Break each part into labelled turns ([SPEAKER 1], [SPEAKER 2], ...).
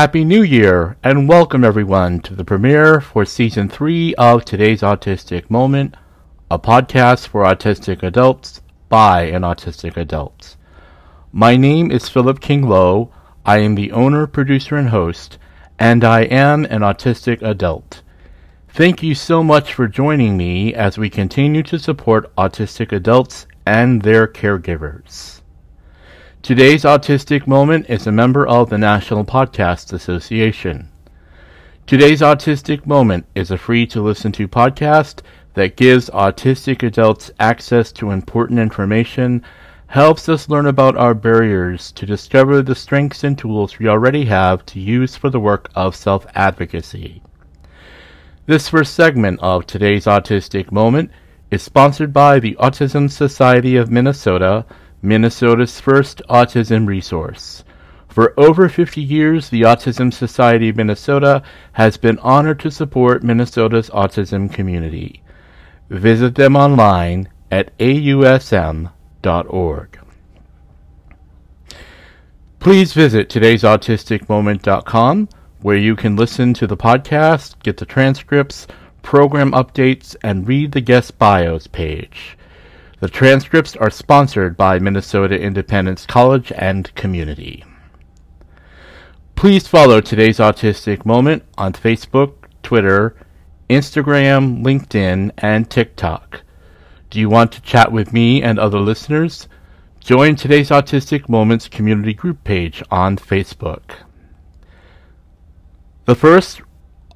[SPEAKER 1] Happy New Year and welcome everyone to the premiere for season 3 of Today's Autistic Moment, a podcast for autistic adults by an autistic adult. My name is Philip King Lowe. I am the owner, producer, and host, and I am an autistic adult. Thank you so much for joining me as we continue to support autistic adults and their caregivers. Today's Autistic Moment is a member of the National Podcast Association. Today's Autistic Moment is a free to listen to podcast that gives autistic adults access to important information, helps us learn about our barriers to discover the strengths and tools we already have to use for the work of self advocacy. This first segment of today's Autistic Moment is sponsored by the Autism Society of Minnesota Minnesota's first autism resource. For over 50 years, the Autism Society of Minnesota has been honored to support Minnesota's autism community. Visit them online at ausm.org. Please visit today's today'sautisticmoment.com where you can listen to the podcast, get the transcripts, program updates, and read the guest bios page. The transcripts are sponsored by Minnesota Independence College and Community. Please follow today's Autistic Moment on Facebook, Twitter, Instagram, LinkedIn, and TikTok. Do you want to chat with me and other listeners? Join today's Autistic Moments community group page on Facebook. The first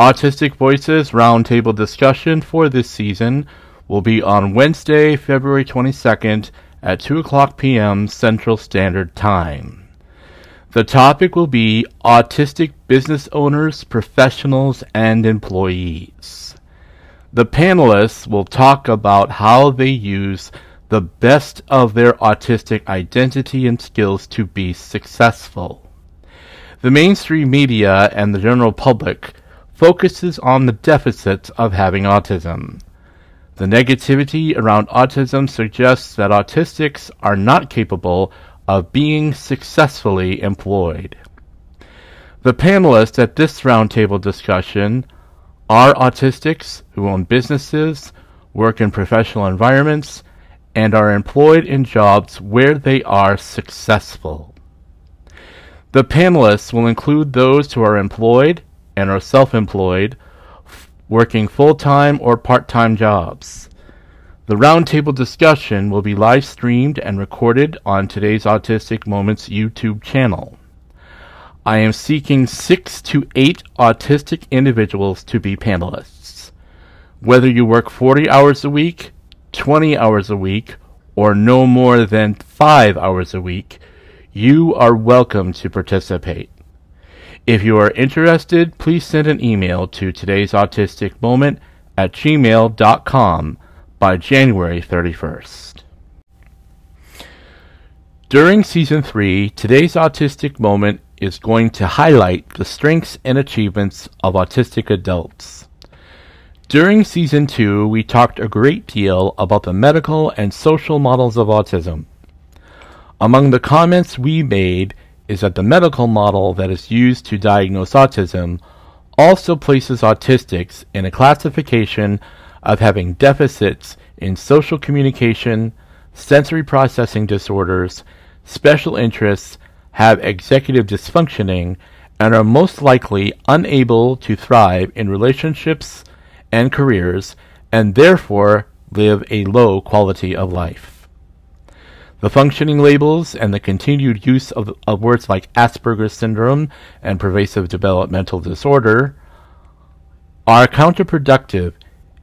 [SPEAKER 1] Autistic Voices Roundtable discussion for this season will be on Wednesday, February 22nd at 2 o'clock p.m. Central Standard Time. The topic will be autistic business owners, professionals, and employees. The panelists will talk about how they use the best of their autistic identity and skills to be successful. The mainstream media and the general public focuses on the deficits of having autism. The negativity around autism suggests that autistics are not capable of being successfully employed. The panelists at this roundtable discussion are autistics who own businesses, work in professional environments, and are employed in jobs where they are successful. The panelists will include those who are employed and are self employed working full time or part time jobs. The roundtable discussion will be live streamed and recorded on today's Autistic Moments YouTube channel. I am seeking six to eight autistic individuals to be panelists. Whether you work 40 hours a week, 20 hours a week, or no more than 5 hours a week, you are welcome to participate. If you are interested, please send an email to today's autistic moment at gmail.com by January 31st. During season 3, today's autistic moment is going to highlight the strengths and achievements of autistic adults. During season 2, we talked a great deal about the medical and social models of autism. Among the comments we made is that the medical model that is used to diagnose autism also places autistics in a classification of having deficits in social communication, sensory processing disorders, special interests, have executive dysfunctioning, and are most likely unable to thrive in relationships and careers, and therefore live a low quality of life. The functioning labels and the continued use of, of words like Asperger's syndrome and pervasive developmental disorder are counterproductive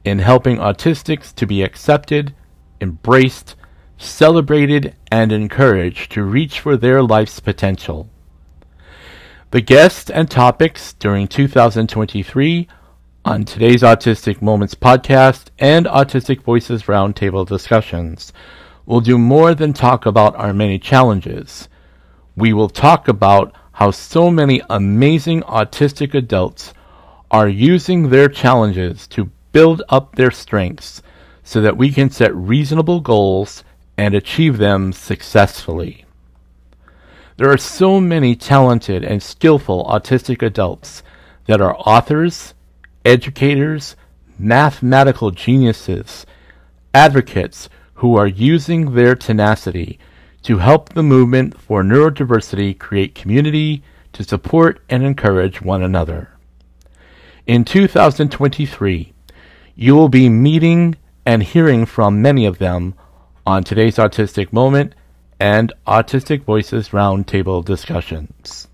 [SPEAKER 1] in helping autistics to be accepted, embraced, celebrated, and encouraged to reach for their life's potential. The guests and topics during 2023 on today's Autistic Moments podcast and Autistic Voices Roundtable discussions will do more than talk about our many challenges. We will talk about how so many amazing autistic adults are using their challenges to build up their strengths so that we can set reasonable goals and achieve them successfully. There are so many talented and skillful autistic adults that are authors, educators, mathematical geniuses, advocates who are using their tenacity to help the movement for neurodiversity create community to support and encourage one another. In 2023, you will be meeting and hearing from many of them on today's Autistic Moment and Autistic Voices Roundtable discussions.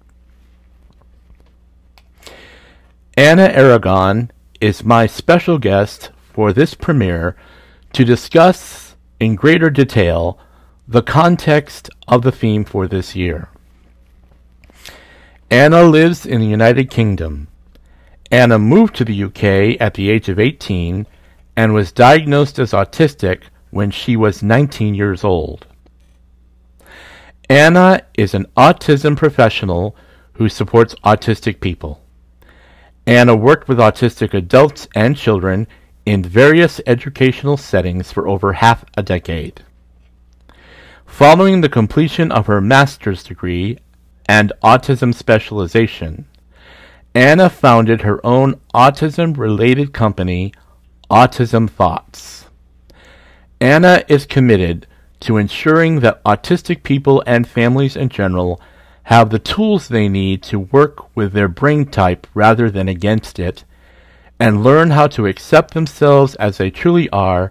[SPEAKER 1] Ana Aragon is my special guest for this premiere to discuss in greater detail the context of the theme for this year. Ana lives in the United Kingdom. Ana moved to the UK at the age of 18 and was diagnosed as autistic when she was 19 years old. Ana is an autism professional who supports autistic people. Ana worked with autistic adults and children in various educational settings for over half a decade. Following the completion of her master's degree and autism specialization, Ana founded her own autism related company, Autism Thoughts. Ana is committed to ensuring that autistic people and families in general have the tools they need to work with their brain type rather than against it, and learn how to accept themselves as they truly are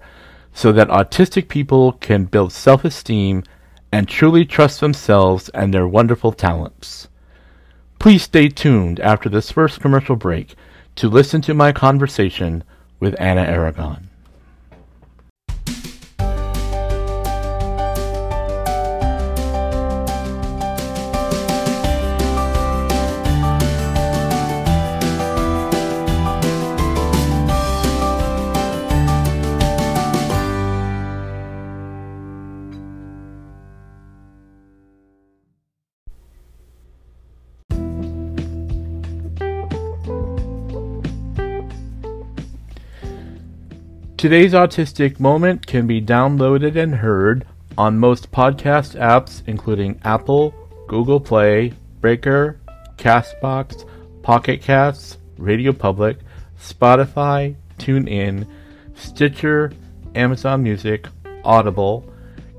[SPEAKER 1] so that autistic people can build self esteem and truly trust themselves and their wonderful talents. Please stay tuned after this first commercial break to listen to my conversation with Ana Aragon. Today's Autistic Moment can be downloaded and heard on most podcast apps, including Apple, Google Play, Breaker, Castbox, Pocket Casts, Radio Public, Spotify, TuneIn, Stitcher, Amazon Music, Audible,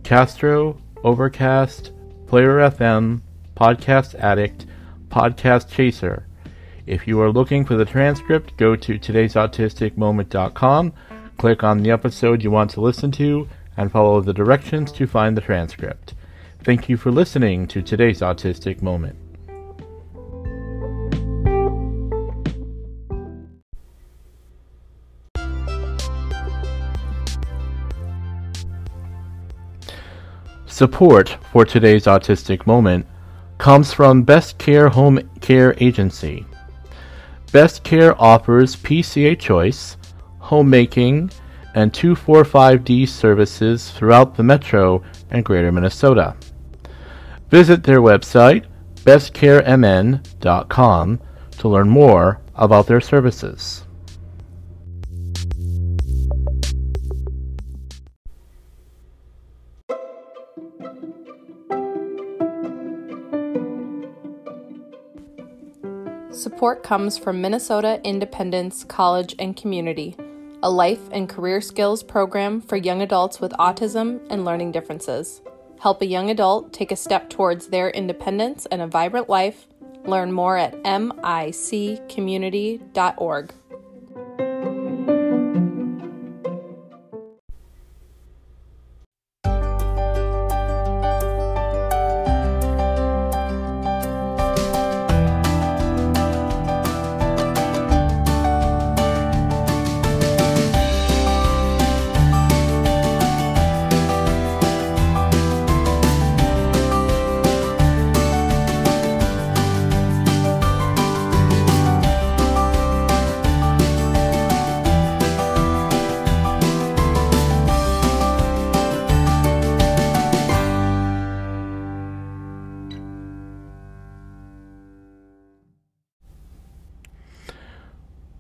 [SPEAKER 1] Castro, Overcast, Player FM, Podcast Addict, Podcast Chaser. If you are looking for the transcript, go to today'sautisticmoment.com Click on the episode you want to listen to and follow the directions to find the transcript. Thank you for listening to today's Autistic Moment. Support for today's Autistic Moment comes from Best Care Home Care Agency. Best Care offers PCA Choice, homemaking, and 245D services throughout the metro and greater Minnesota. Visit their website, bestcaremn.com, to learn more about their services.
[SPEAKER 2] Support comes from Minnesota Independence College and Community a life and career skills program for young adults with autism and learning differences. Help a young adult take a step towards their independence and a vibrant life. Learn more at miccommunity.org.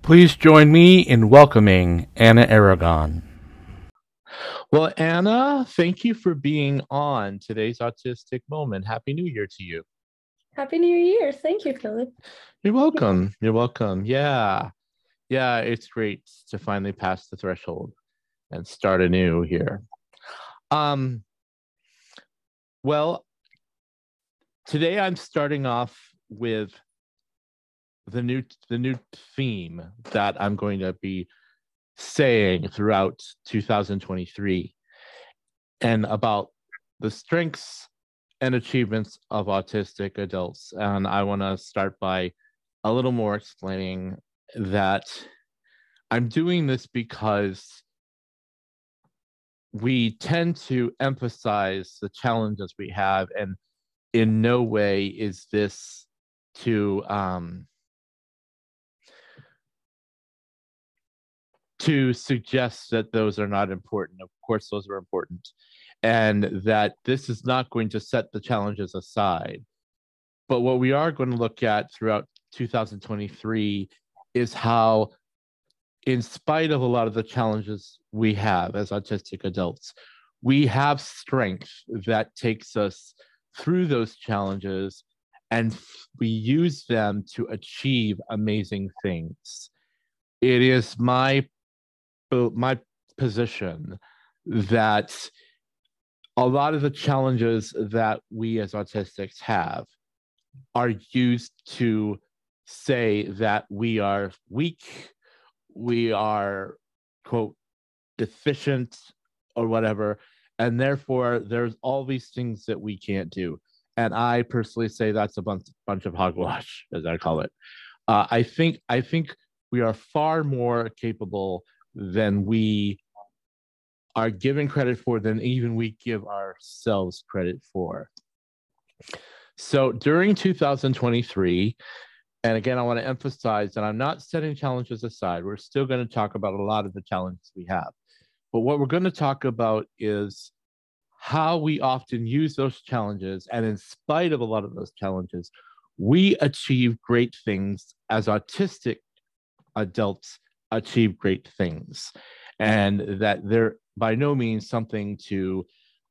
[SPEAKER 1] Please join me in welcoming Ana Aragon. Well, Ana, thank you for being on today's Autistic Moment. Happy New Year to you.
[SPEAKER 3] Happy New Year. Thank you, Philip.
[SPEAKER 1] You're welcome. You're welcome. Yeah. Yeah, it's great to finally pass the threshold and start anew here. Um well, today I'm starting off with the new the new theme that I'm going to be saying throughout 2023 and about the strengths and achievements of autistic adults. And I want to start by a little more explaining that I'm doing this because we tend to emphasize the challenges we have and in no way is this to um, to suggest that those are not important. Of course, those are important, and that this is not going to set the challenges aside. But what we are going to look at throughout 2023 is how, in spite of a lot of the challenges we have as autistic adults, we have strength that takes us through those challenges and we use them to achieve amazing things. It is my my position that a lot of the challenges that we as autistics have are used to say that we are weak, we are, quote, deficient or whatever. And therefore, there's all these things that we can't do. And I personally say that's a bunch, bunch of hogwash, as I call it. Uh, I think I think we are far more capable than we are given credit for than even we give ourselves credit for. So during 2023, and again, I want to emphasize that I'm not setting challenges aside. We're still going to talk about a lot of the challenges we have. But what we're going to talk about is how we often use those challenges. And in spite of a lot of those challenges, we achieve great things as autistic adults achieve great things. And that they're by no means something to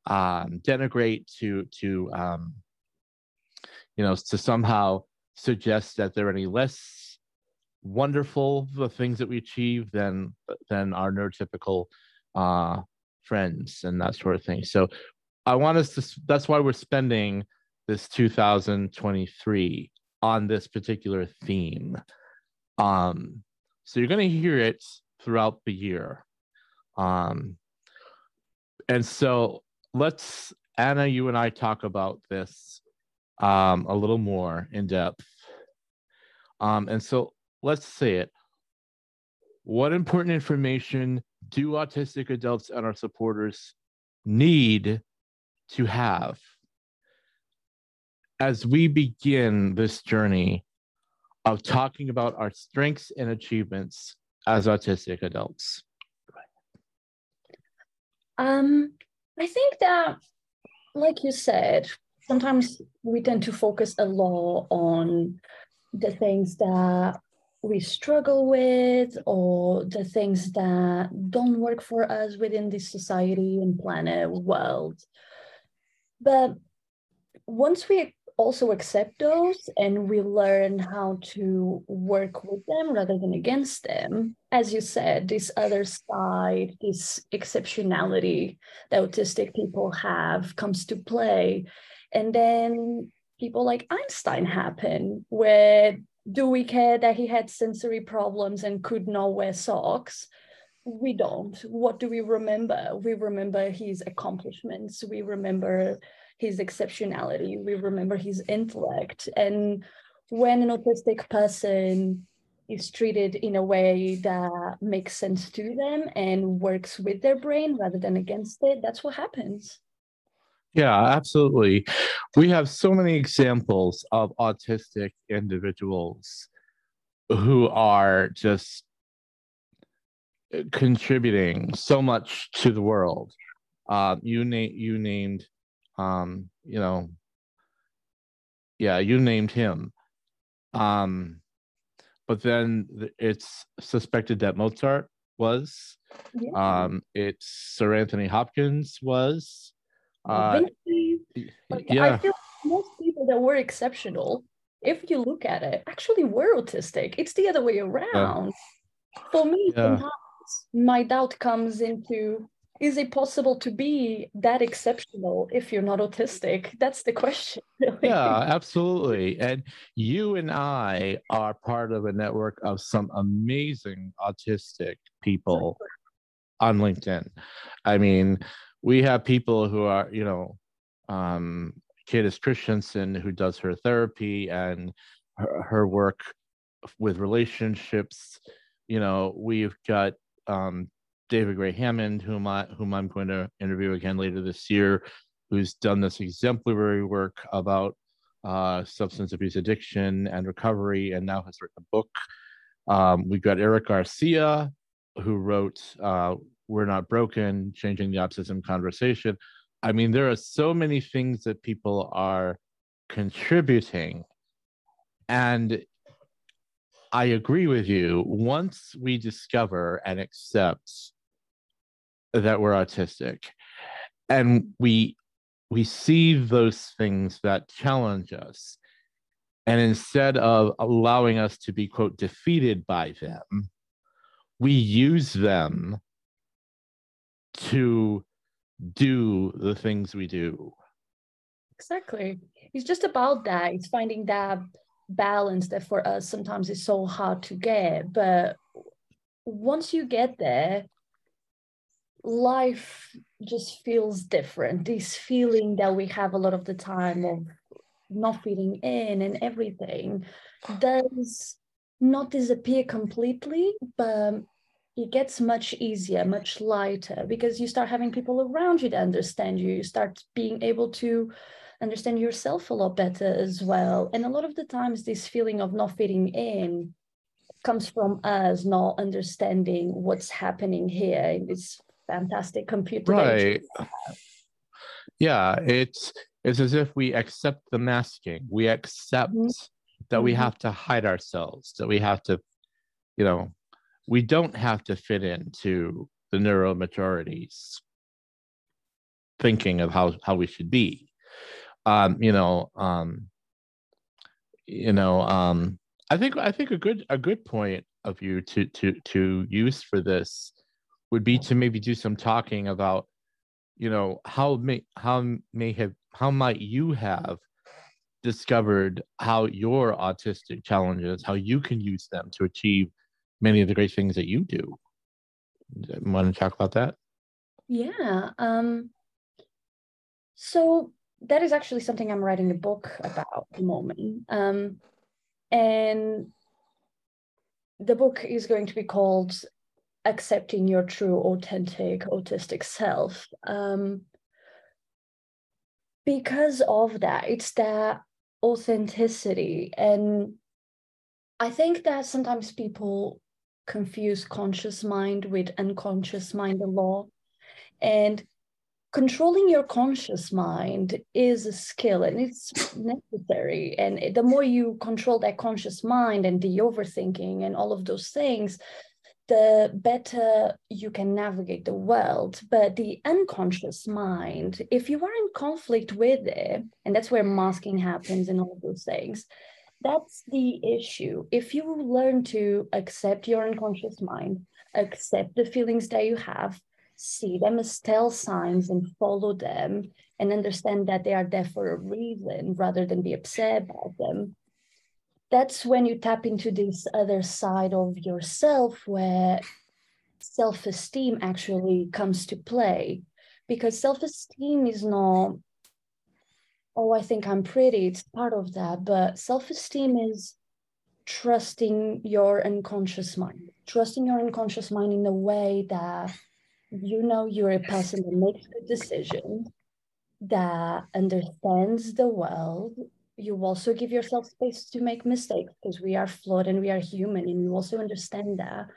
[SPEAKER 1] um, denigrate, to, to um, you know, to somehow suggest that they're any less wonderful the things that we achieve than than our neurotypical uh, friends and that sort of thing. So I want us to. That's why we're spending this 2023 on this particular theme. Um, so you're going to hear it throughout the year. Um, and so let's Ana, you and I talk about this um, a little more in depth. Um, and so let's say it. What important information do autistic adults and our supporters need to have as we begin this journey of talking about our strengths and achievements as autistic adults?
[SPEAKER 3] Um, I think that, like you said, sometimes we tend to focus a lot on the things that we struggle with or the things that don't work for us within this society and planet world. But once we also accept those and we learn how to work with them rather than against them, as you said, this other side, this exceptionality that autistic people have comes to play. And then people like Einstein happen, where do we care that he had sensory problems and could not wear socks? We don't. What do we remember? We remember his accomplishments. We remember his exceptionality. We remember his intellect. And when an autistic person is treated in a way that makes sense to them and works with their brain rather than against it, that's what happens.
[SPEAKER 1] Yeah, absolutely. We have so many examples of autistic individuals who are just contributing so much to the world. Uh, you name you named, um, you know, yeah, you named him. Um, but then it's suspected that Mozart was. Yeah. Um, it's Sir Anthony Hopkins was.
[SPEAKER 3] Uh, yeah. I feel most people that were exceptional, if you look at it, actually we're autistic. It's the other way around. Yeah. For me, yeah. my doubt comes into is it possible to be that exceptional if you're not autistic? That's the question
[SPEAKER 1] really. yeah absolutely. And you and i are part of a network of some amazing autistic people on linkedin. I mean we have people who are you know um Candice Christensen who does her therapy and her, her work with relationships. You know we've got um David Gray Hammond, whom I whom I'm going to interview again later this year, who's done this exemplary work about uh, substance abuse addiction and recovery, and now has written a book. Um, we've got Eric Garcia, who wrote uh, "We're Not Broken: Changing the Autism Conversation." I mean, there are so many things that people are contributing, and I agree with you. Once we discover and accept that we're autistic. And we we see those things that challenge us. And instead of allowing us to be quote defeated by them we use them to do the things we do.
[SPEAKER 3] Exactly. It's just about that. It's finding that balance that for us sometimes is so hard to get. But once you get there life just feels different. This feeling that we have a lot of the time of not fitting in and everything does not disappear completely, but it gets much easier, much lighter because you start having people around you that understand you. You start being able to understand yourself a lot better as well. And a lot of the times, this feeling of not fitting in comes from us not understanding what's happening here. It's fantastic computer right
[SPEAKER 1] yeah it's it's as if we accept the masking we accept mm-hmm. that we mm-hmm. have to hide ourselves that we have to you know we don't have to fit into the neuromajority's thinking of how how we should be um you know um you know um i think i think a good a good point of you to to to use for this would be to maybe do some talking about you know how may how may have how might you have discovered how your autistic challenges how you can use them to achieve many of the great things that you do? Want to talk about that?
[SPEAKER 3] Yeah um so that is actually something i'm writing a book about at the moment um and the book is going to be called accepting your true, authentic, autistic self. Um, because of that, it's that authenticity. And I think that sometimes people confuse conscious mind with unconscious mind a lot. And controlling your conscious mind is a skill and it's necessary. And the more you control that conscious mind and the overthinking and all of those things, the better you can navigate the world. But the unconscious mind, if you are in conflict with it, and that's where masking happens and all those things, that's the issue. If you learn to accept your unconscious mind, accept the feelings that you have, see them as tell signs and follow them, and understand that they are there for a reason rather than be upset about them, that's when you tap into this other side of yourself where self-esteem actually comes to play. Because self-esteem is not oh i think i'm pretty it's part of that but self-esteem is trusting your unconscious mind trusting your unconscious mind in a way that you know you're a person that makes good decisions that understands the world you also give yourself space to make mistakes because we are flawed and we are human and you also understand that.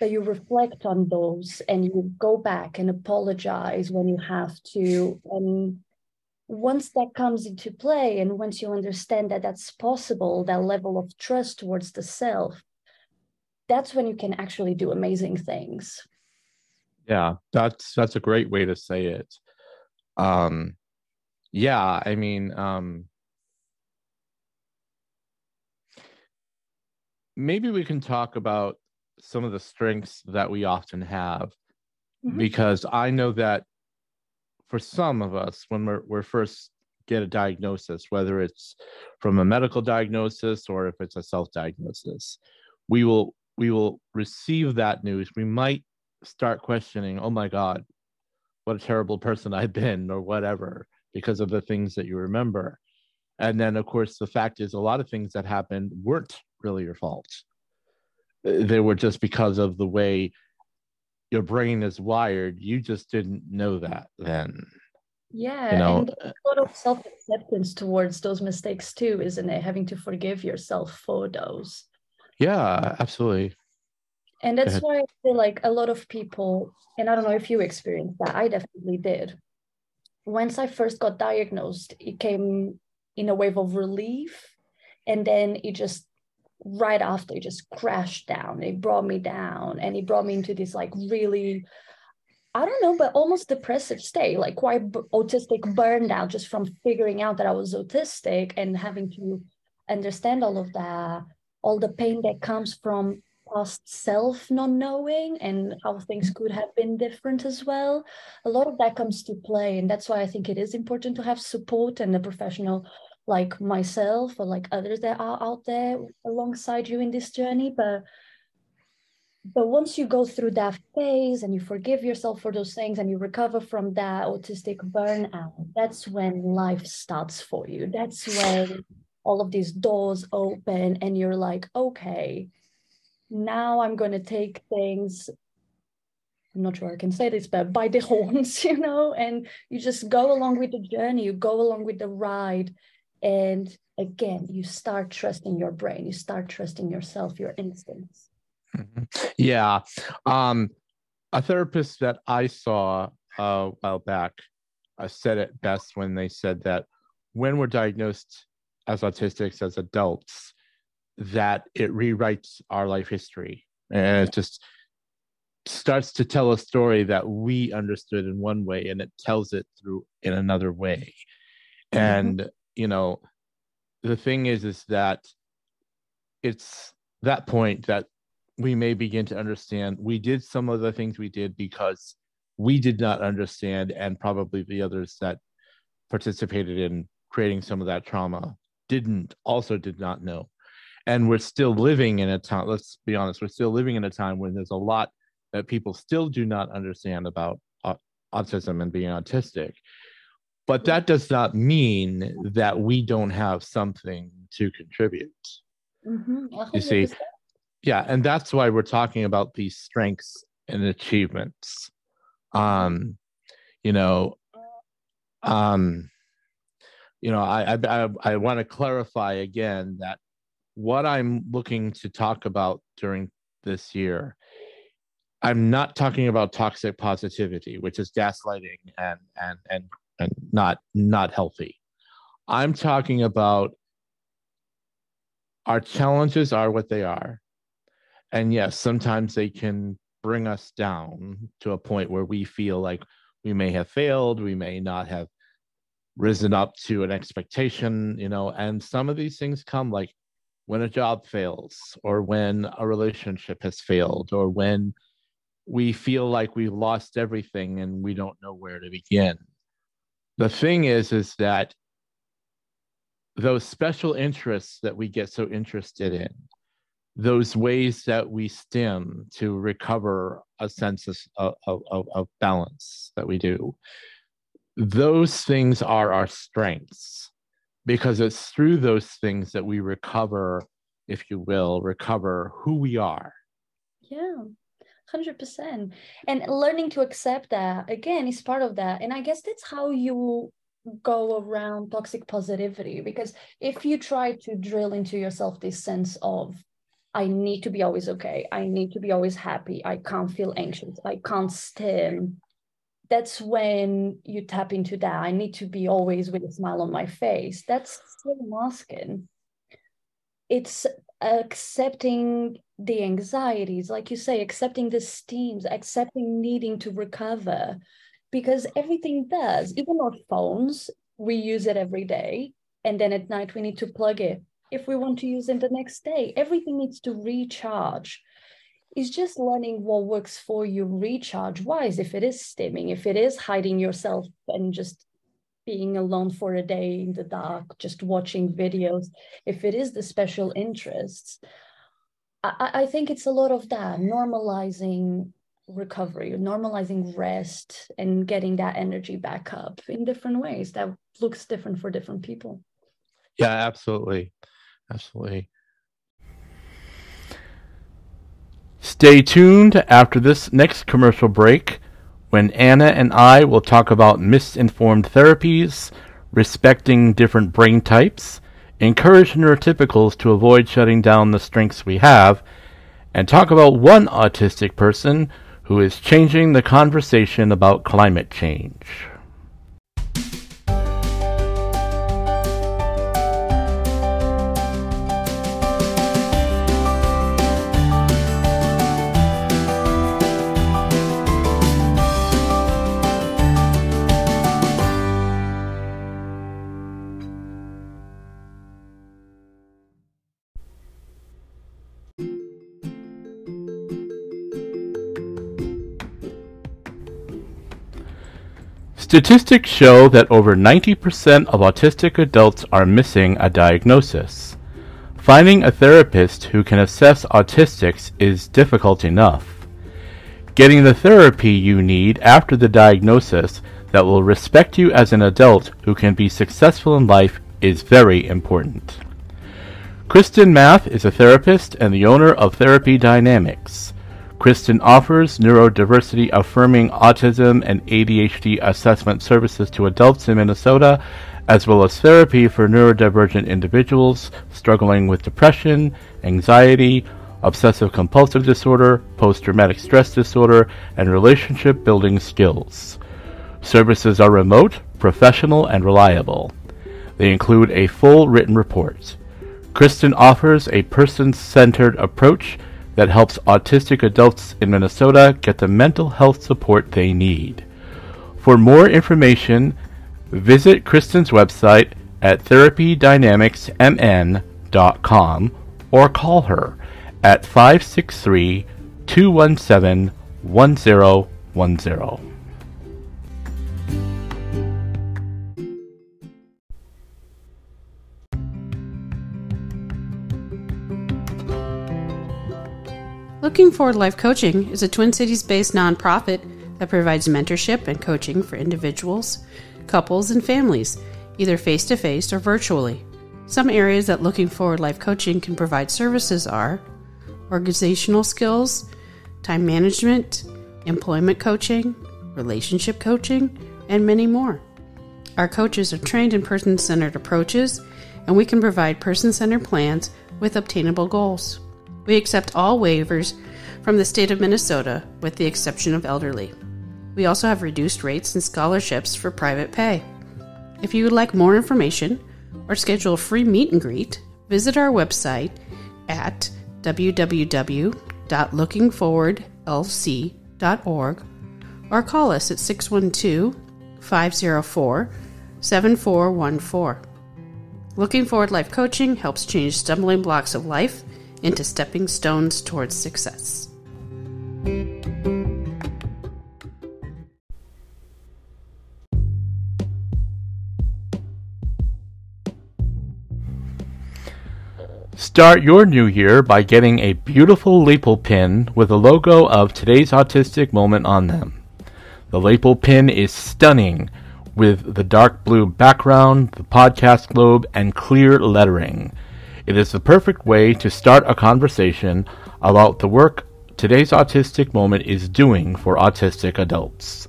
[SPEAKER 3] But you reflect on those and you go back and apologize when you have to and once that comes into play and once you understand that that's possible that level of trust towards the self that's when you can actually do amazing things.
[SPEAKER 1] Yeah that's that's a great way to say it. Um yeah i mean um maybe we can talk about some of the strengths that we often have
[SPEAKER 3] Mhm.
[SPEAKER 1] because I know that for some of us, when we're, we're first get a diagnosis, whether it's from a medical diagnosis or if it's a self-diagnosis, we will we will receive that news. We might start questioning, oh my God, what a terrible person I've been, or whatever, because of the things that you remember. And then, of course, the fact is, a lot of things that happened weren't really your fault. They were just because of the way your brain is wired. You just didn't know that then.
[SPEAKER 3] Yeah,
[SPEAKER 1] You know,
[SPEAKER 3] and a lot of self-acceptance towards those mistakes too, isn't it? Having to forgive yourself for those.
[SPEAKER 1] Yeah, absolutely.
[SPEAKER 3] And that's why I feel like a lot of people, and I don't know if you experienced that, I definitely did. Once I first got diagnosed, it came in a wave of relief. And then it just, right after, it just crashed down. It brought me down and it brought me into this like really, I don't know, but almost depressive state, like quite b- autistic burnout just from figuring out that I was autistic and having to understand all of that, all the pain that comes from past self not knowing and how things could have been different as well. A lot of that comes to play. And that's why I think it is important to have support and a professional like myself or like others that are out there alongside you in this journey. But but once you go through that phase and you forgive yourself for those things and you recover from that autistic burnout, that's when life starts for you. That's when all of these doors open and you're like, okay, now I'm going to take things. I'm not sure I can say this, but by the horns, you know, and you just go along with the journey, you go along with the ride. And again, you start trusting your brain, you start trusting yourself, your instincts.
[SPEAKER 1] Mhm. Yeah. Um, a therapist that I saw uh, a while back uh, said it best when they said that when we're diagnosed as autistics as adults, that it rewrites our life history and it just starts to tell a story that we understood in one way and it tells it through in another way.
[SPEAKER 3] Mhm.
[SPEAKER 1] And, you know, the thing is, is that it's that point that we may begin to understand. We did some of the things we did because we did not understand and probably the others that participated in creating some of that trauma didn't also did not know. And we're still living in a time let's be honest we're still living in a time when there's a lot that people still do not understand about au- autism and being autistic but that does not mean that we don't have something to contribute.
[SPEAKER 3] Mhm,
[SPEAKER 1] You see, yeah and that's why we're talking about these strengths and achievements. Um you know um you know i i i, I want to clarify again that what i'm looking to talk about during this year i'm not talking about toxic positivity which is gaslighting and and and and not not healthy. I'm talking about our challenges are what they are. And yes sometimes they can bring us down to a point where we feel like we may have failed we may not have risen up to an expectation you know and some of these things come like when a job fails or when a relationship has failed or when we feel like we've lost everything and we don't know where to begin the thing is is that those special interests that we get so interested in those ways that we stim to recover a sense of, of, of, balance that we do those things are our strengths because it's through those things that we recover if you will recover who we are.
[SPEAKER 3] Yeah, 100%. And learning to accept that again is part of that. And I guess that's how you go around toxic positivity because if you try to drill into yourself this sense of, I need to be always okay, I need to be always happy, I can't feel anxious, I can't stim. That's when you tap into that. I need to be always with a smile on my face. That's still masking. It's accepting the anxieties, like you say, accepting the steams, accepting needing to recover, because everything does, even our phones, we use it every day. And then at night, we need to plug it if we want to use it the next day. Everything needs to recharge. It's just learning what works for you recharge wise. If it is stimming, if it is hiding yourself and just being alone for a day in the dark, just watching videos, if it is the special interests, I, I think it's a lot of that normalizing recovery, normalizing rest, and getting that energy back up in different ways that looks different for different people.
[SPEAKER 1] Yeah, absolutely. Absolutely. Stay tuned after this next commercial break when Ana and I will talk about misinformed therapies, respecting different brain types, encourage neurotypicals to avoid shutting down the strengths we have, and talk about one autistic person who is changing the conversation about climate change. Statistics show that over 90% of autistic adults are missing a diagnosis. Finding a therapist who can assess autistics is difficult enough. Getting the therapy you need after the diagnosis that will respect you as an adult who can be successful in life is very important. Kristen Math is a therapist and the owner of Therapy Dynamics. Kristen offers neurodiversity affirming autism and ADHD assessment services to adults in Minnesota, as well as therapy for neurodivergent individuals struggling with depression, anxiety, obsessive compulsive disorder, post traumatic stress disorder, and relationship building skills. Services are remote, professional, and reliable. They include a full written report. Kristen offers a person centered approach that helps autistic adults in Minnesota get the mental health support they need. For more information, visit Kristen's website at therapydynamicsmn.com or call her at 563 217 1010.
[SPEAKER 4] Looking Forward Life Coaching is a Twin Cities based nonprofit that provides mentorship and coaching for individuals, couples, and families, either face to face or virtually. Some areas that Looking Forward Life Coaching can provide services are organizational skills, time management, employment coaching, relationship coaching, and many more. Our coaches are trained in person centered approaches, and we can provide person centered plans with obtainable goals. We accept all waivers from the state of Minnesota, with the exception of elderly. We also have reduced rates and scholarships for private pay. If you would like more information or schedule a free meet and greet, visit our website at www.lookingforwardlc.org or call us at 612 504 7414. Looking Forward Life Coaching helps change stumbling blocks of life into stepping stones towards success.
[SPEAKER 1] Start your new year by getting a beautiful lapel pin with a logo of today's autistic moment on them. The lapel pin is stunning with the dark blue background, the podcast globe, and clear lettering. It is the perfect way to start a conversation about the work today's autistic moment is doing for autistic adults.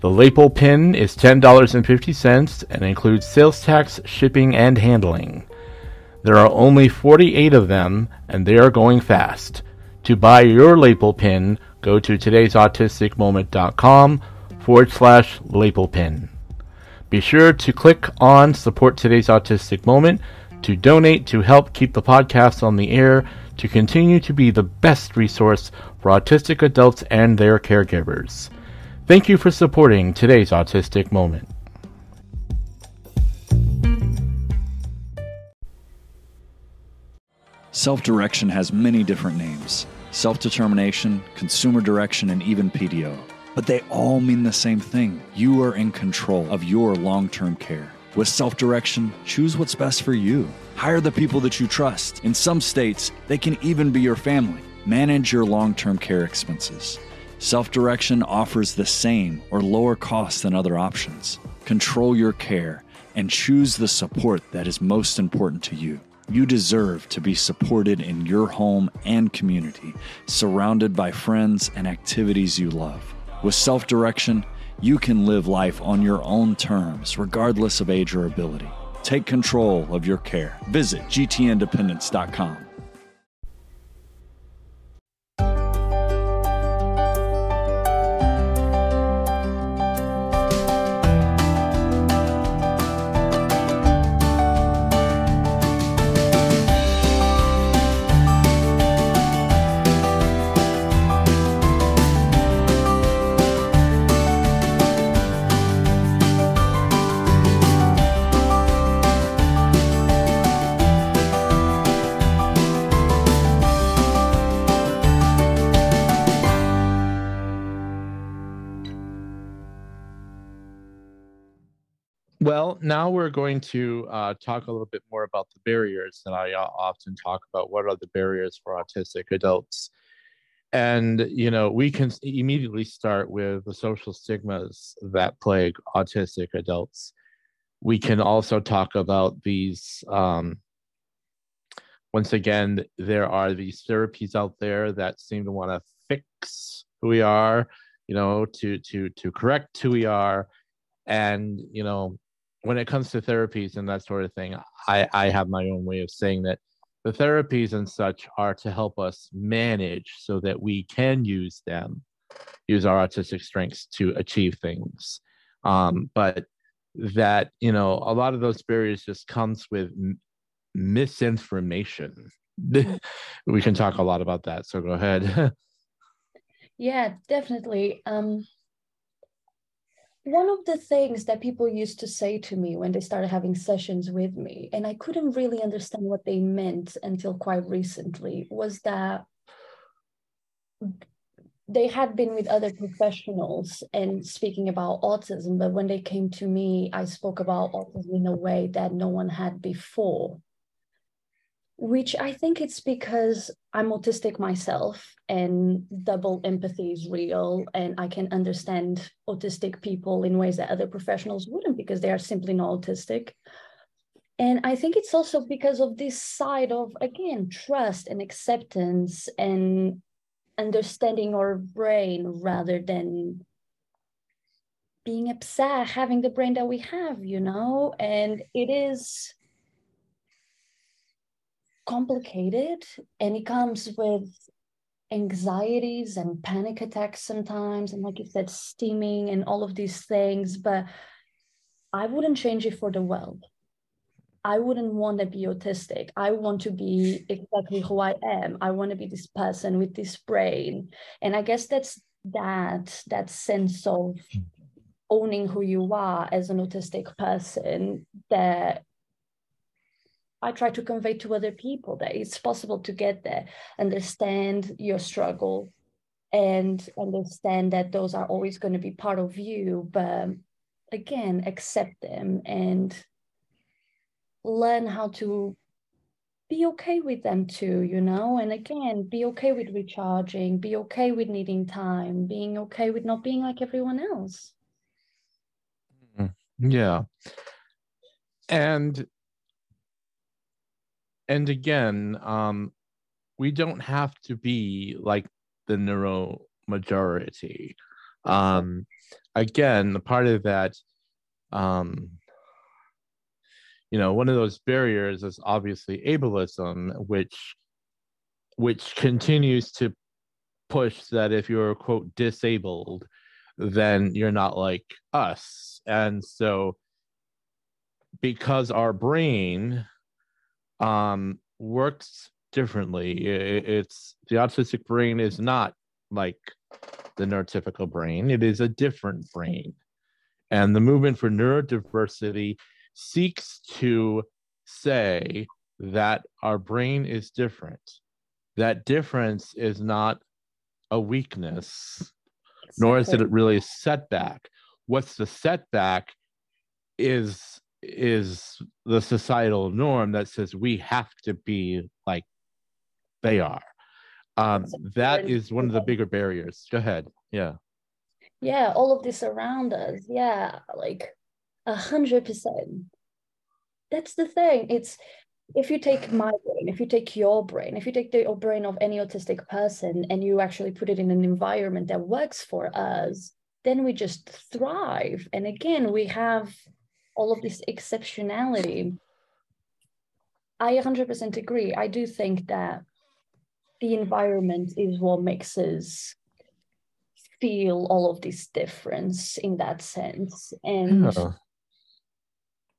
[SPEAKER 1] The Lapel pin is $10.50 and includes sales tax, shipping, and handling. There are only 48 of them, and they are going fast. To buy your Lapel pin, go to today'sautisticmoment.com forward slash Lapel pin. Be sure to click on Support Today's Autistic Moment to donate to help keep the podcast on the air to continue to be the best resource for autistic adults and their caregivers. Thank you for supporting today's Autistic Moment.
[SPEAKER 5] Self direction has many different names self determination, consumer direction, and even PDO. But they all mean the same thing. You are in control of your long term care. With self direction, choose what's best for you. Hire the people that you trust. In some states, they can even be your family. Manage your long term care expenses. Self direction offers the same or lower costs than other options. Control your care and choose the support that is most important to you. You deserve to be supported in your home and community, surrounded by friends and activities you love. With self direction, you can live life on your own terms, regardless of age or ability. Take control of your care. Visit gtindependence.com.
[SPEAKER 1] Now we're going to uh, talk a little bit more about the barriers that I uh, often talk about. What are the barriers for autistic adults? And, you know, we can immediately start with the social stigmas that plague autistic adults. We can also talk about these. Um, once again, there are these therapies out there that seem to want to fix who we are, you know, to to to correct who we are, and you know when it comes to therapies and that sort of thing, I, I have my own way of saying that the therapies and such are to help us manage so that we can use them, use our autistic strengths to achieve things. Um, but that, you know, a lot of those barriers just comes with m- misinformation. we can talk a lot about that. So go ahead.
[SPEAKER 3] yeah, definitely. Um, one of the things that people used to say to me when they started having sessions with me, and I couldn't really understand what they meant until quite recently, was that they had been with other professionals and speaking about autism, but when they came to me, I spoke about autism in a way that no one had before which I think it's because I'm autistic myself and double empathy is real and I can understand autistic people in ways that other professionals wouldn't because they are simply not autistic. And I think it's also because of this side of, again, trust and acceptance and understanding our brain rather than being upset having the brain that we have, you know? And it is complicated and it comes with anxieties and panic attacks sometimes and like you said stimming and all of these things but i wouldn't change it for the world. I wouldn't want to be autistic. I want to be exactly who i am. I want to be this person with this brain. And i guess that's that that sense of hmm. owning who you are as an autistic person that I try to convey to other people that it's possible to get there, understand your struggle, and understand that those are always going to be part of you. But again, accept them and learn how to be okay with them too, you know? And again, be okay with recharging, be okay with needing time, being okay with not being like everyone else.
[SPEAKER 1] Mm-hmm. Yeah. And and again, um, we don't have to be like the neuro majority. Um, again, part of that, um, you know, one of those barriers is obviously ableism, which which continues to push that if you're quote disabled, then you're not like us. And so because our brain um, works differently. It, it's the autistic brain is not like the neurotypical brain, it is a different brain. And the movement for neurodiversity seeks to say that our brain is different. That difference is not a weakness, nor is it really a setback. What's the setback is is the societal norm that says we have to be like they are. Um, that is one of the bigger barriers. Go ahead. Yeah.
[SPEAKER 3] Yeah, all of this around us. Yeah, like a hundred percent. That's the thing. It's if you take my brain, if you take your brain, if you take the brain of any autistic person and you actually put it in an environment that works for us, then we just thrive. And again, we have all of this exceptionality. I 100% agree. I do think that the environment is what makes us feel all of this difference in that sense. And yeah.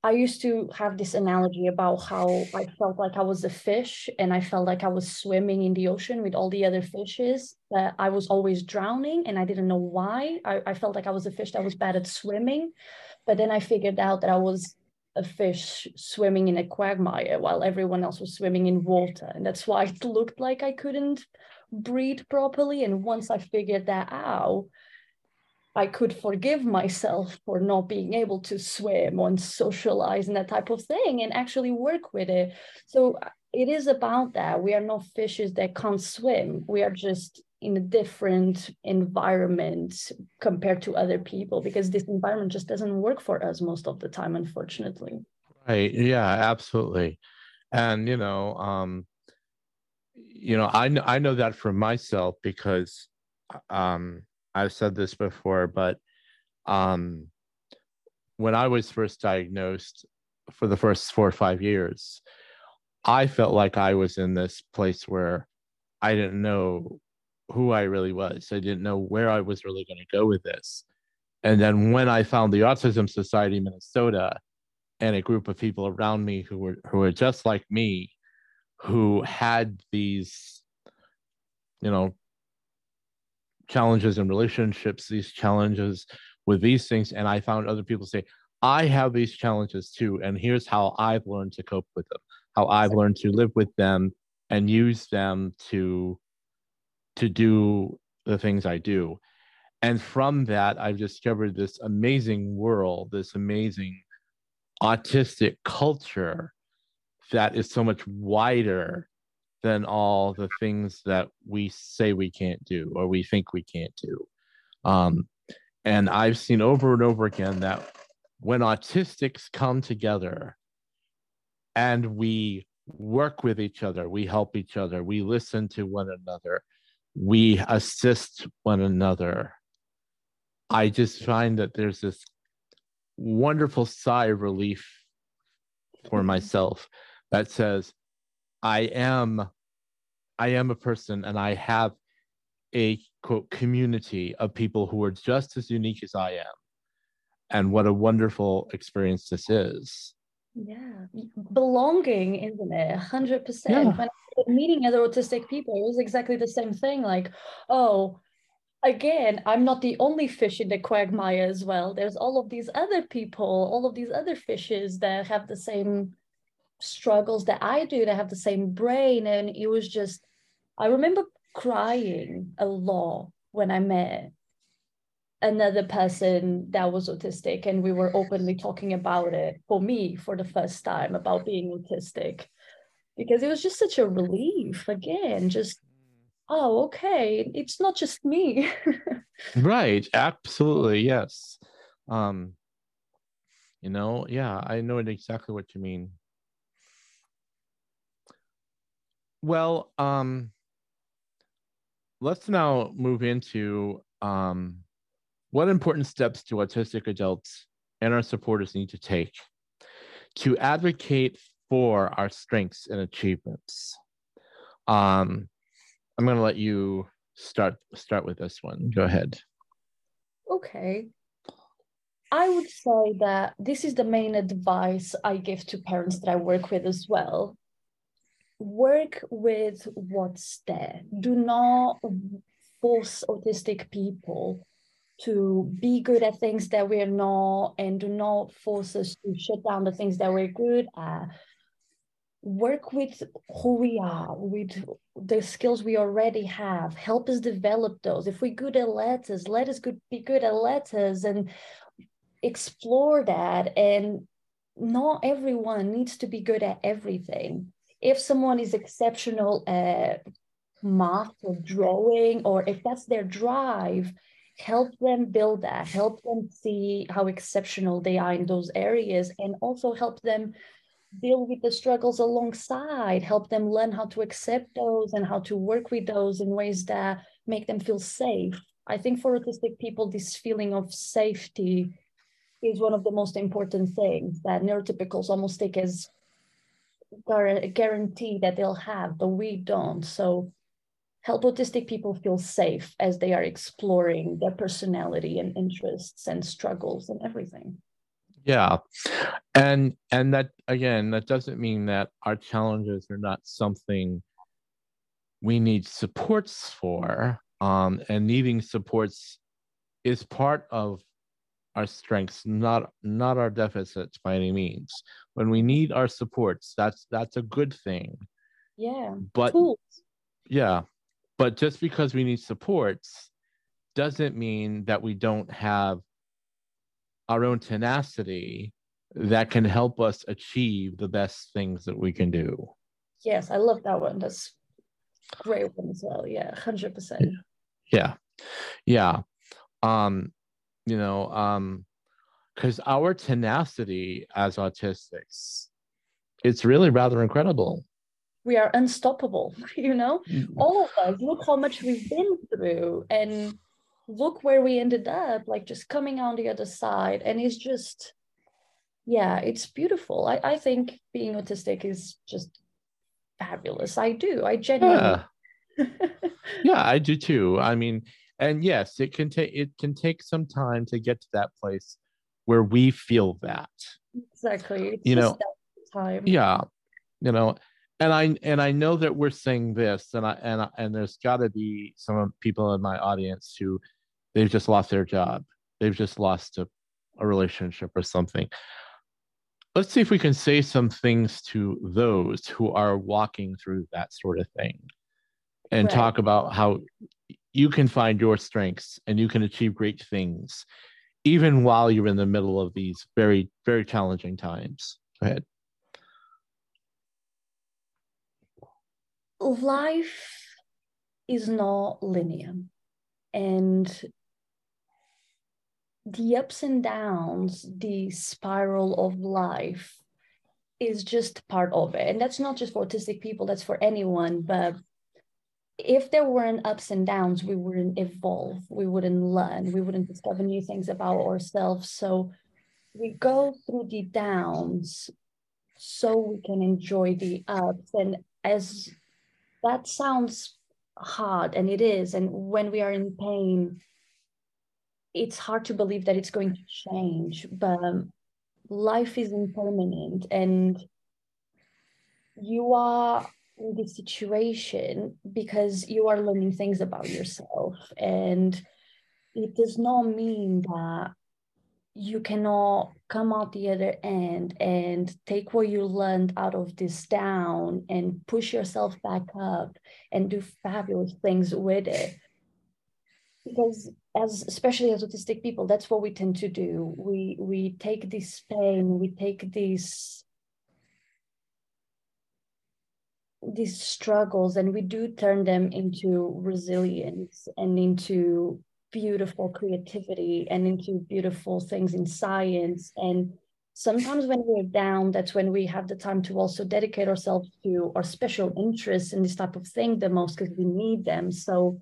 [SPEAKER 3] I used to have this analogy about how I felt like I was a fish and I felt like I was swimming in the ocean with all the other fishes, but I was always drowning and I didn't know why. I, I felt like I was a fish that was bad at swimming. But then I figured out that I was a fish swimming in a quagmire while everyone else was swimming in water. And that's why it looked like I couldn't breathe properly. And once I figured that out, I could forgive myself for not being able to swim and socialize and that type of thing and actually work with it. So uh, it is about that. We are not fishes that can't swim. We are just in a different environment compared to other people because this environment just doesn't work for us most of the time, unfortunately.
[SPEAKER 1] Right. Yeah, absolutely. And, you know, um, you know, I, I know that for myself because, um, I've said this before, but um, when I was first diagnosed for the first four or five years, I felt like I was in this place where I didn't know who I really was. I didn't know where I was really going to go with this. And then when I found the Autism Society Minnesota and a group of people around me who were who were just like me, who had these, you know, challenges in relationships, these challenges with these things. And I found other people say, I have these challenges too. And here's how I've learned to cope with them, how I've learned to live with them and use them to to do the things I do. And from that, I've discovered this amazing world, this amazing autistic culture that is so much wider than all the things that we say we can't do or we think we can't do. Um, and I've seen over and over again that when autistics come together and we work with each other, we help each other, we listen to one another, we assist one another. I just find that there's this wonderful sigh of relief for mm-hmm. myself that says, I am I am a person and I have a quote community of people who are just as unique as I am. And what a wonderful experience this is.
[SPEAKER 3] Yeah, belonging, isn't it? 100%. Yeah. When I meeting other autistic people, it was exactly the same thing. Like, oh, again, I'm not the only fish in the quagmire as well. There's all of these other people, all of these other fishes that have the same struggles that I do that have the same brain. And it was just, I remember crying a lot when I met another person that was autistic and we were openly talking about it for me for the first time about being autistic because it was just such a relief again just oh okay it's not just me.
[SPEAKER 1] Right absolutely yes. Um you know yeah i know exactly what you mean. Well, um, let's now move into um, what important steps do autistic adults and our supporters need to take to advocate for our strengths and achievements. Um, I'm going to let you start start with this one. Go ahead.
[SPEAKER 3] Okay. I would say that this is the main advice I give to parents that I work with as well work with what's there. Do not force autistic people to be good at things that we're not, and do not force us to shut down the things that we're good at. Work with who we are, with the skills we already have, help us develop those. If we're good at letters, let us good, be good at letters and explore that. And not everyone needs to be good at everything. If someone is exceptional at math or drawing, or if that's their drive, help them build that, help them see how exceptional they are in those areas, and also help them deal with the struggles alongside, help them learn how to accept those and how to work with those in ways that make them feel safe. I think for autistic people, this feeling of safety is one of the most important things that neurotypicals almost take as a guarantee that they'll have, but we don't. So help autistic people feel safe as they are exploring their personality and interests and struggles and everything
[SPEAKER 1] yeah. And and that again that doesn't mean that our challenges are not something we need supports for um and needing supports is part of our strengths not not our deficits by any means. When we need our supports that's that's a good thing.
[SPEAKER 3] Yeah.
[SPEAKER 1] But Tools. yeah. But just because we need supports doesn't mean that we don't have our own tenacity that can help us achieve the best things that we can do.
[SPEAKER 3] Yes, I love that one. That's great one as well. Yeah, hundred percent.
[SPEAKER 1] Yeah, yeah. Um, you know, um, because our tenacity as autistics, it's really rather incredible.
[SPEAKER 3] We are unstoppable. You know, mm. all of us. Look how much we've been through, and look where we ended up, like just coming on the other side. And it's just, yeah, it's beautiful. I, I think being autistic is just fabulous. I do. I genuinely.
[SPEAKER 1] Yeah. yeah, I do too. I mean, and yes, it can take it can take some time to get to that place where we feel that.
[SPEAKER 3] Exactly. It's
[SPEAKER 1] you know, time. Yeah. You know, and I and I know that we're saying this, and I and I, and there's got to be some people in my audience who they've just lost their job, they've just lost a, a relationship or something. Let's see if we can say some things to those who are walking through that sort of thing, and right. talk about how you can find your strengths and you can achieve great things, even while you're in the middle of these very very challenging times. Go ahead.
[SPEAKER 3] Life is not linear and the ups and downs the spiral of life is just part of it. And that's not just for autistic people that's for anyone but if there weren't ups and downs we wouldn't evolve we wouldn't learn we wouldn't discover new things about ourselves. So we go through the downs so we can enjoy the ups. And as that sounds hard and it is and when we are in pain it's hard to believe that it's going to change but um, life is impermanent and you are in this situation because you are learning things about yourself and it does not mean that you cannot come out the other end and take what you learned out of this down and push yourself back up and do fabulous things with it. Because as especially as autistic people that's what we tend to do. We we take this pain we take these these struggles and we do turn them into resilience and into beautiful creativity and into beautiful things in science. And sometimes when we're down that's when we have the time to also dedicate ourselves to our special interests in this type of thing the most because we need them. So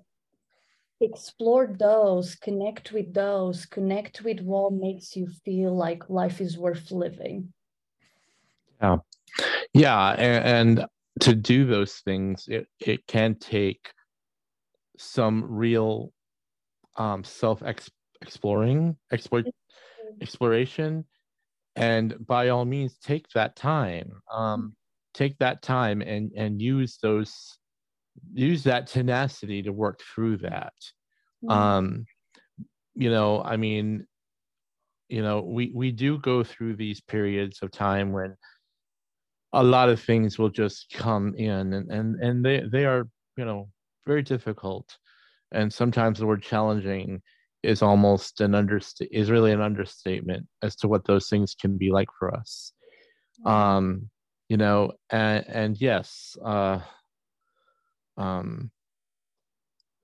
[SPEAKER 3] explore those connect with those connect with what makes you feel like life is worth living.
[SPEAKER 1] Yeah. Yeah and, and to do those things it, it can take some real um, self exploring, exploit, exploration, and by all means, take that time. Um, take that time and and use those use that tenacity to work through that. Mm-hmm. Um, you know, I mean, you know, we we do go through these periods of time when a lot of things will just come in and and, and they they are you know very difficult and sometimes the word challenging is almost an underst is really an understatement as to what those things can be like for us. Um you know and and yes uh um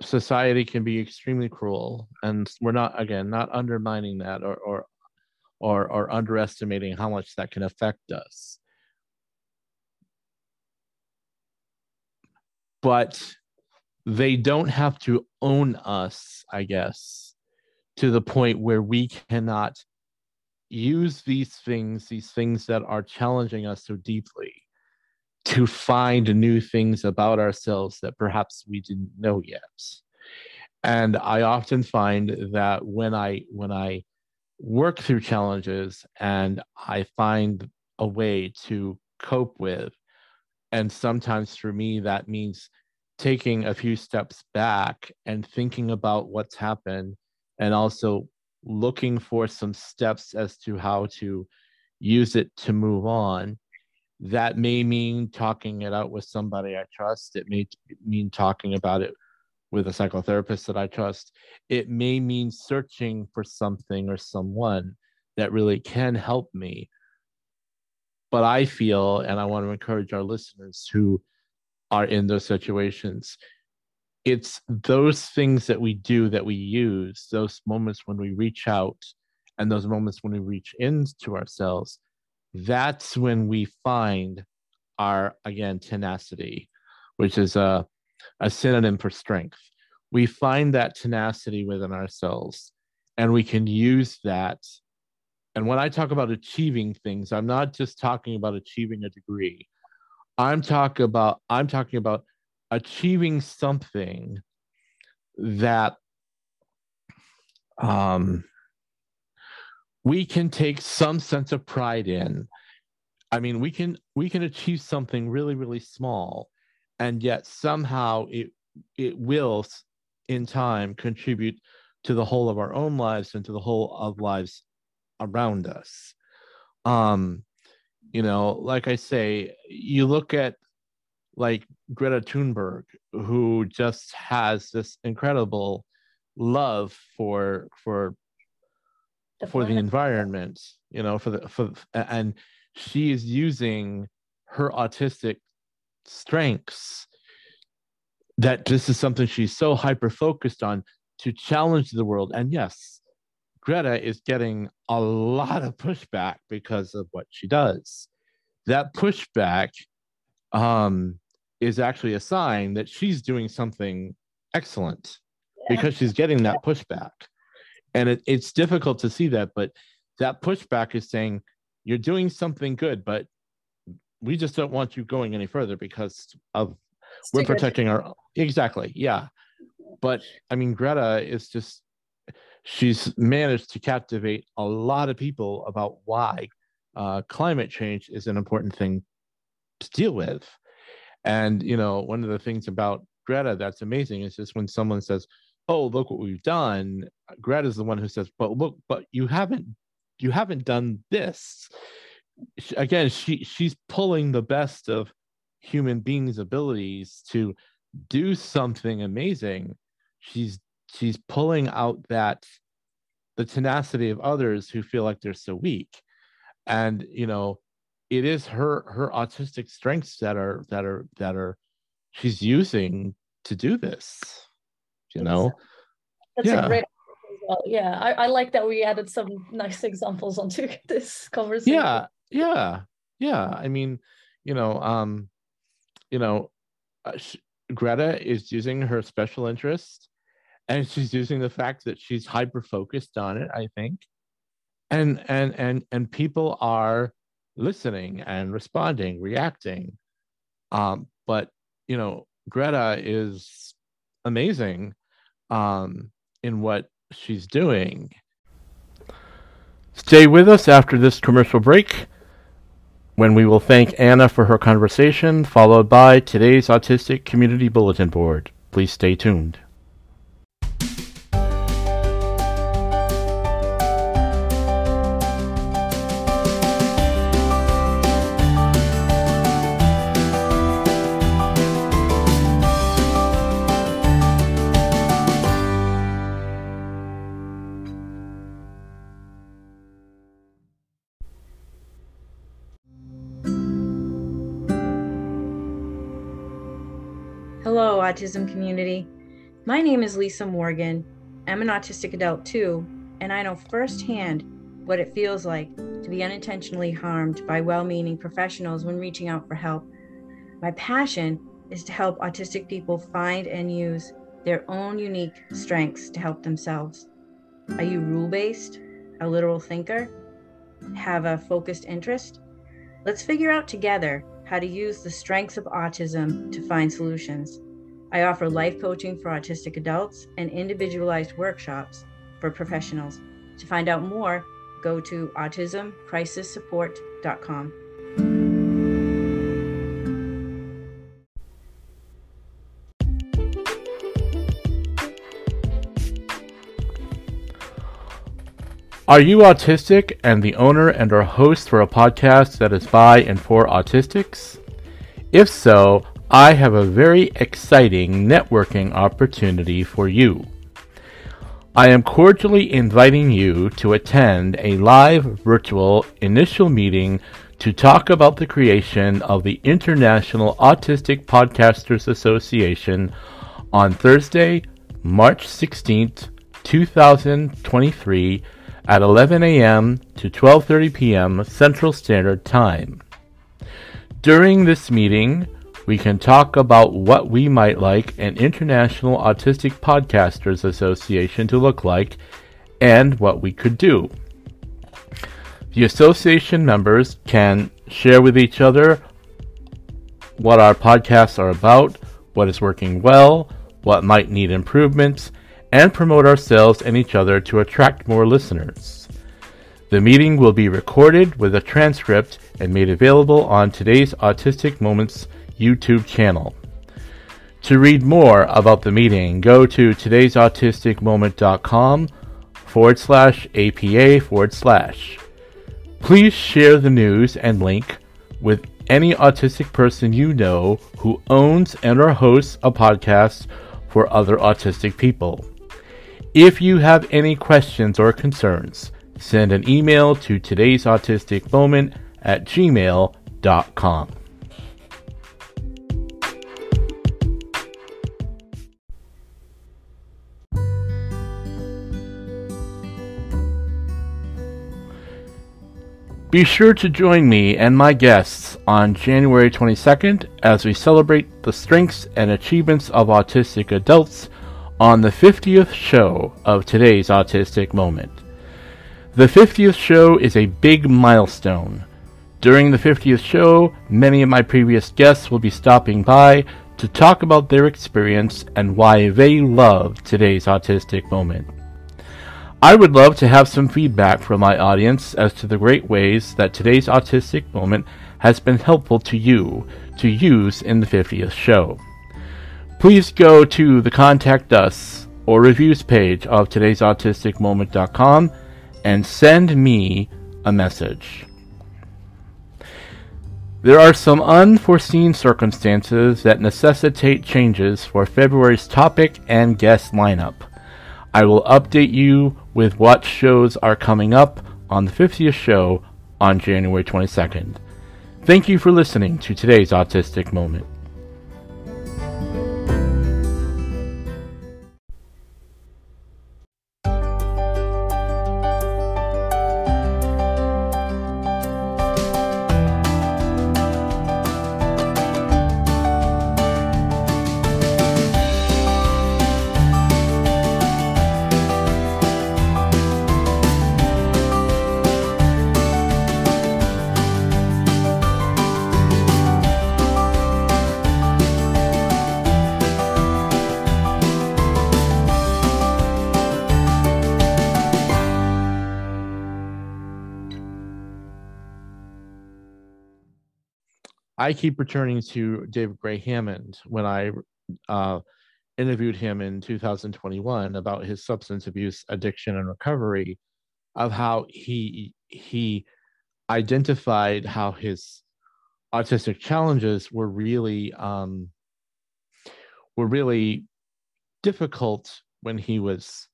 [SPEAKER 1] society can be extremely cruel and we're not again not undermining that or or or, or underestimating how much that can affect us. But they don't have to own us i guess to the point where we cannot use these things these things that are challenging us so deeply to find new things about ourselves that perhaps we didn't know yet. And i often find that when i when i work through challenges and i find a way to cope with and sometimes for me that means taking a few steps back and thinking about what's happened and also looking for some steps as to how to use it to move on that may mean talking it out with somebody I trust. It may mean talking about it with a psychotherapist that I trust. It may mean searching for something or someone that really can help me. But I feel, and I want to encourage our listeners who are in those situations, it's those things that we do that we use, those moments when we reach out and those moments when we reach into ourselves that's when we find our again tenacity which is a, a synonym for strength. We find that tenacity within ourselves and we can use that. And when i talk about achieving things i'm not just talking about achieving a degree i'm talking about i'm talking about achieving something that um we can take some sense of pride in. I mean we can we can achieve something really really small and yet somehow it it will in time contribute to the whole of our own lives and to the whole of lives around us. Um you know like i say you look at like greta thunberg who just has this incredible love for for
[SPEAKER 3] The
[SPEAKER 1] for the environment you know for the for and she is using her autistic strengths that this is something she's so hyper focused on to challenge the world. And yes greta is getting a lot of pushback because of what she does. That pushback um is actually a sign that she's doing something excellent
[SPEAKER 3] Yeah.
[SPEAKER 1] because she's getting that pushback. And it, it's difficult to see that but that pushback is saying you're doing something good but we just don't want you going any further because of we're protecting our exactly yeah. But i mean greta is just she's managed to captivate a lot of people about why uh, climate change is an important thing to deal with. And you know one of the things about greta that's amazing is just when someone says oh look what we've done greta's the one who says but look but you haven't you haven't done this. Again she she's pulling the best of human beings abilities to do something amazing. She's she's pulling out that the tenacity of others who feel like they're so weak and you know it is her her autistic strengths that are that are that are she's using to do this you know
[SPEAKER 3] That's
[SPEAKER 1] Yeah.
[SPEAKER 3] a great well. Yeah, I, I like that we added some nice examples onto this conversation.
[SPEAKER 1] yeah yeah yeah i mean you know um you know uh, sh- greta is using her special interest and she's using the fact that she's hyper focused on it i think and and and and people are listening and responding reacting um but you know greta is amazing um in what she's doing Stay with us after this commercial break when we will thank Ana for her conversation, followed by today's Autistic Community Bulletin Board. Please stay tuned.
[SPEAKER 6] Autism community. My name is Lisa Morgan. I'm an autistic adult too, and I know firsthand what it feels like to be unintentionally harmed by well meaning professionals when reaching out for help. My passion is to help autistic people find and use their own unique strengths to help themselves. Are you rule based, a literal thinker, have a focused interest? Let's figure out together how to use the strengths of autism to find solutions. I offer life coaching for autistic adults and individualized workshops for professionals. To find out more, go to autismcrisissupport.com.
[SPEAKER 1] Are you autistic and the owner and or host for a podcast that is by and for autistics? If so, I have a very exciting networking opportunity for you. I am cordially inviting you to attend a live virtual initial meeting to talk about the creation of the International Autistic Podcasters Association on Thursday, March 16th, 2023 at 11 a.m. to 12:30 p.m. Central Standard Time. During this meeting, we can talk about what we might like an International Autistic Podcasters Association to look like and what we could do. The association members can share with each other what our podcasts are about, what is working well, what might need improvements, and promote ourselves and each other to attract more listeners. The meeting will be recorded with a transcript and made available on today's Autistic Moments YouTube channel. To read more about the meeting, go to today'sautisticmoment.com forward slash APA forward slash. Please share the news and link with any autistic person you know who owns and or hosts a podcast for other autistic people. If you have any questions or concerns, send an email to today's autistic moment at gmail.com. Be sure to join me and my guests on January 22nd as we celebrate the strengths and achievements of autistic adults on the 50th show of today's Autistic Moment. The 50th show is a big milestone. During the 50th show, many of my previous guests will be stopping by to talk about their experience and why they love today's Autistic Moment. I would love to have some feedback from my audience as to the great ways that today's autistic moment has been helpful to you to use in the 50th show. Please go to the Contact Us or Reviews page of today's autisticmoment.com and send me a message. There are some unforeseen circumstances that necessitate changes for February's topic and guest lineup. I will update you with what shows are coming up on the 50th show on January 22nd. Thank you for listening to today's Autistic Moment. I keep returning to David Gray Hammond when I uh, interviewed him in 2021 about his substance abuse addiction and recovery, of how he he identified how his autistic challenges were really um, were really difficult when he was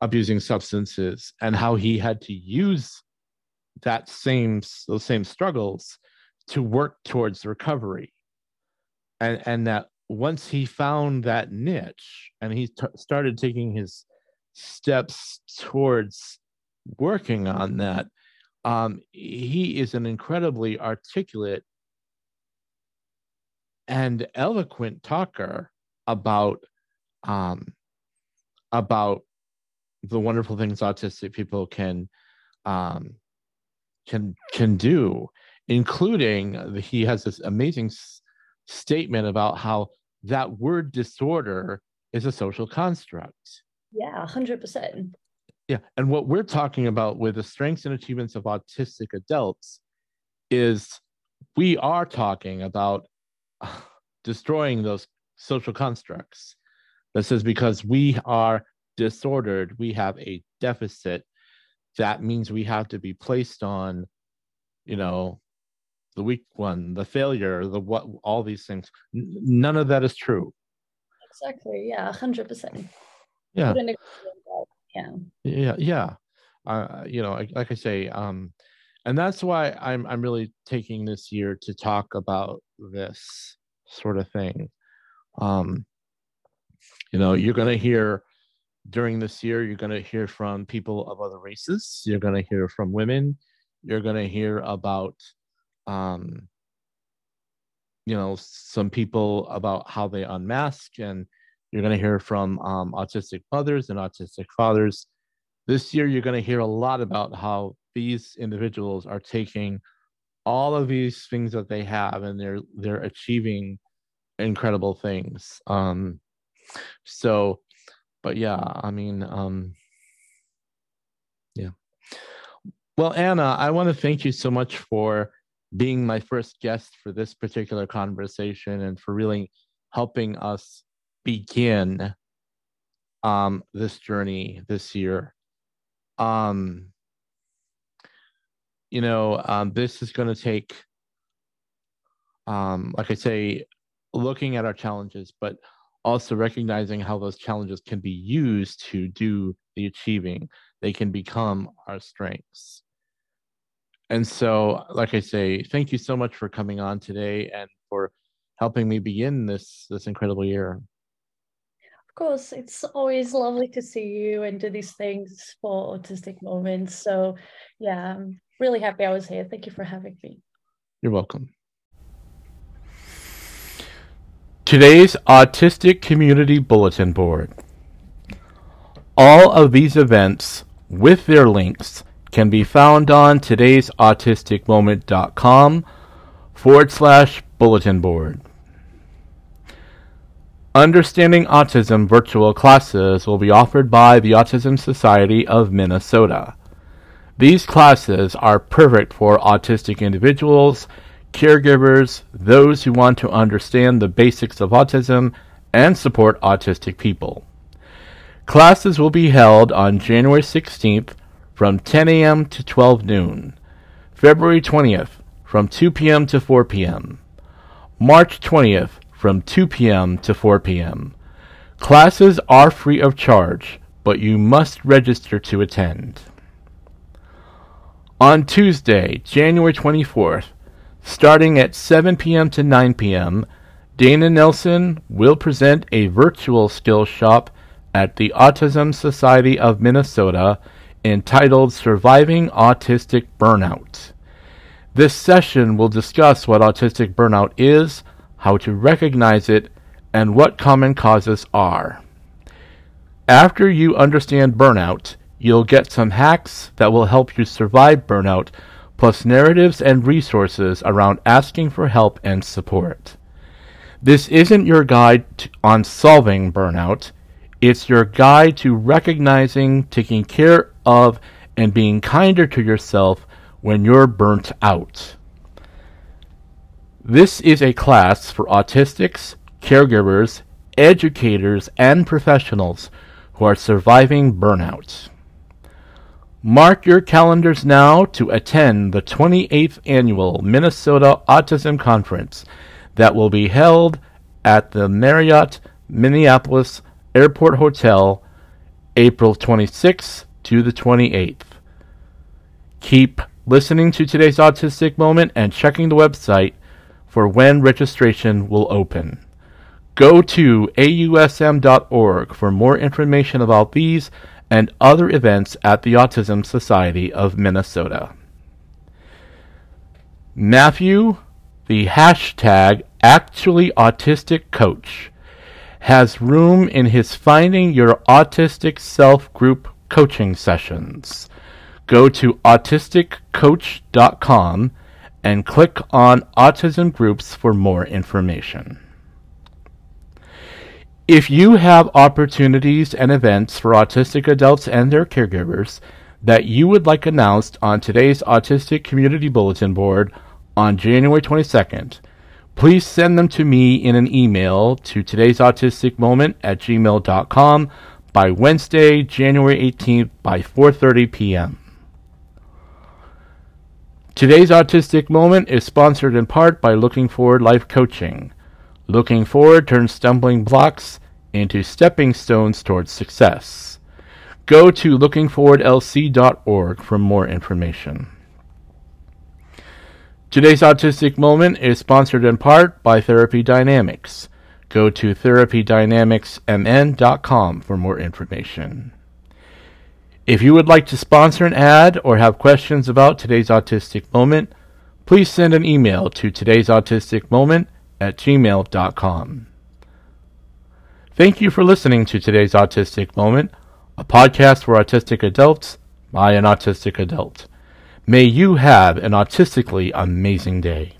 [SPEAKER 1] abusing substances and how he had to use that same those same struggles to work towards recovery. And and that once he found that niche and he t- started taking his steps towards working on that, um, he is an incredibly articulate and eloquent talker about um, about the wonderful things autistic people can um, can can do, including he has this amazing s- statement about how that word disorder is a social construct.
[SPEAKER 3] Yeah, hundred percent.
[SPEAKER 1] Yeah, and what we're talking about with the strengths and achievements of autistic adults is we are talking about uh, destroying those social constructs. This is because we are disordered, we have a deficit. That means we have to be placed on, you know, the weak one, the failure, the what, all these things. None of that is true.
[SPEAKER 3] Exactly. Yeah, hundred percent.
[SPEAKER 1] Yeah,
[SPEAKER 3] Yeah.
[SPEAKER 1] yeah, yeah. Uh, you know, like, like I say, um, and that's why I'm I'm really taking this year to talk about this sort of thing. Um, you know, you're going to hear during this year, you're going to hear from people of other races. You're going to hear from women. You're going to hear about, um, you know, some people about how they unmask, and you're going to hear from um, autistic mothers and autistic fathers. This year, you're going to hear a lot about how these individuals are taking all of these things that they have and they're they're achieving incredible things. Um, so, but yeah, I mean, um, yeah. Well, Ana, I want to thank you so much for being my first guest for this particular conversation and for really helping us begin um, this journey this year. Um, you know, um, this is going to take, um, like I say, looking at our challenges, but also recognizing how those challenges can be used to do the achieving. They can become our strengths. And so, like I say, thank you so much for coming on today and for helping me begin this this incredible year.
[SPEAKER 3] Of course, it's always lovely to see you and do these things for autistic moments. So, yeah, I'm really happy I was here. Thank you for having me.
[SPEAKER 1] You're welcome. Today's Autistic Community Bulletin Board. All of these events, with their links, can be found on today's autisticmoment.com forward slash bulletin board. Understanding Autism virtual classes will be offered by the Autism Society of Minnesota. These classes are perfect for autistic individuals, caregivers, those who want to understand the basics of autism, and support autistic people. Classes will be held on January 16th from 10 a.m. to 12 noon, February 20th from 2 p.m. to 4 p.m., March 20th from 2 p.m. to 4 p.m. Classes are free of charge, but you must register to attend. On Tuesday, January 24th, starting at 7 p.m. to 9 p.m., Dana Nelson will present a virtual skill shop at the Autism Society of Minnesota entitled Surviving Autistic Burnout. This session will discuss what autistic burnout is, how to recognize it, and what common causes are. After you understand burnout, you'll get some hacks that will help you survive burnout, plus narratives and resources around asking for help and support. This isn't your guide on solving burnout, it's your guide to recognizing, taking care of, and being kinder to yourself when you're burnt out. This is a class for autistics, caregivers, educators, and professionals who are surviving burnout. Mark your calendars now to attend the 28th annual Minnesota Autism Conference that will be held at the Marriott Minneapolis Airport Hotel April 26th to the 28th. Keep listening to today's Autistic Moment and checking the website for when registration will open. Go to ausm.org for more information about these and other events at the Autism Society of Minnesota. Matthew, the hashtag actually autistic coach, has room in his Finding Your Autistic Self group coaching sessions. Go to autisticcoach.com and click on Autism Groups for more information. If you have opportunities and events for autistic adults and their caregivers that you would like announced on today's Autistic Community Bulletin Board on January 22nd, please send them to me in an email to today's autistic moment at gmail.com by Wednesday, January 18th by 4:30 p.m. Today's autistic moment is sponsored in part by Looking Forward Life Coaching. Looking forward turns stumbling blocks into stepping stones towards success. Go to lookingforwardlc.org for more information. Today's Autistic Moment is sponsored in part by Therapy Dynamics. Go to therapydynamicsmn.com for more information. If you would like to sponsor an ad or have questions about today's Autistic Moment, please send an email to today's Autistic Moment at gmail.com. Thank you for listening to today's Autistic Moment, a podcast for autistic adults by an autistic adult. May you have an autistically amazing day.